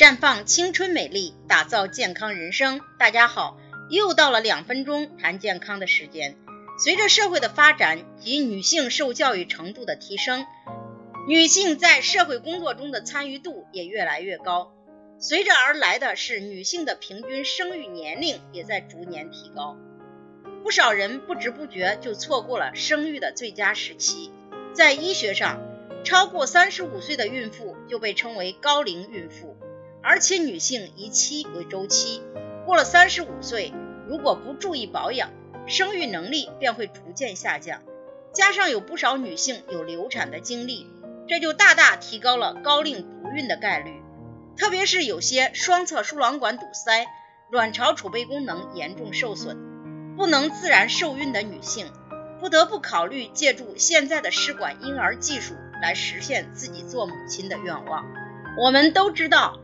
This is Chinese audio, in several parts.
绽放青春美丽，打造健康人生。大家好，又到了两分钟谈健康的时间。随着社会的发展及女性受教育程度的提升，女性在社会工作中的参与度也越来越高。随着而来的是女性的平均生育年龄也在逐年提高。不少人不知不觉就错过了生育的最佳时期。在医学上，超过三十五岁的孕妇就被称为高龄孕妇。而且女性以期为周期，过了三十五岁，如果不注意保养，生育能力便会逐渐下降。加上有不少女性有流产的经历，这就大大提高了高龄不孕的概率。特别是有些双侧输卵管堵塞、卵巢储备功能严重受损、不能自然受孕的女性，不得不考虑借助现在的试管婴儿技术来实现自己做母亲的愿望。我们都知道。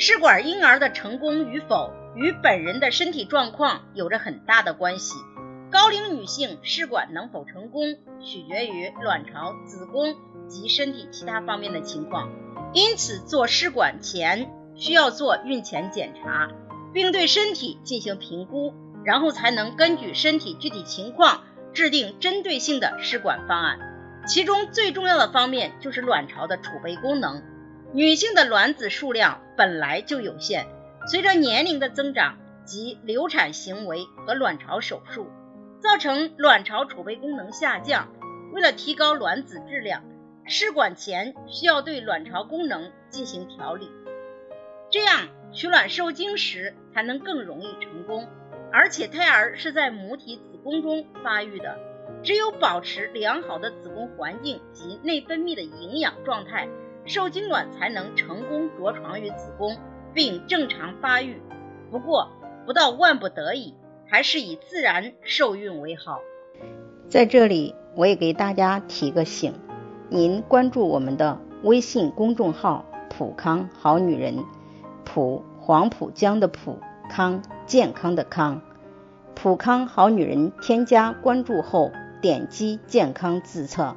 试管婴儿的成功与否与本人的身体状况有着很大的关系。高龄女性试管能否成功，取决于卵巢、子宫及身体其他方面的情况。因此，做试管前需要做孕前检查，并对身体进行评估，然后才能根据身体具体情况制定针对性的试管方案。其中最重要的方面就是卵巢的储备功能。女性的卵子数量本来就有限，随着年龄的增长及流产行为和卵巢手术，造成卵巢储备功能下降。为了提高卵子质量，试管前需要对卵巢功能进行调理，这样取卵受精时才能更容易成功。而且胎儿是在母体子宫中发育的，只有保持良好的子宫环境及内分泌的营养状态。受精卵才能成功着床于子宫，并正常发育。不过，不到万不得已，还是以自然受孕为好。在这里，我也给大家提个醒：您关注我们的微信公众号“普康好女人”，普黄浦江的普康健康的康，普康好女人。添加关注后，点击健康自测。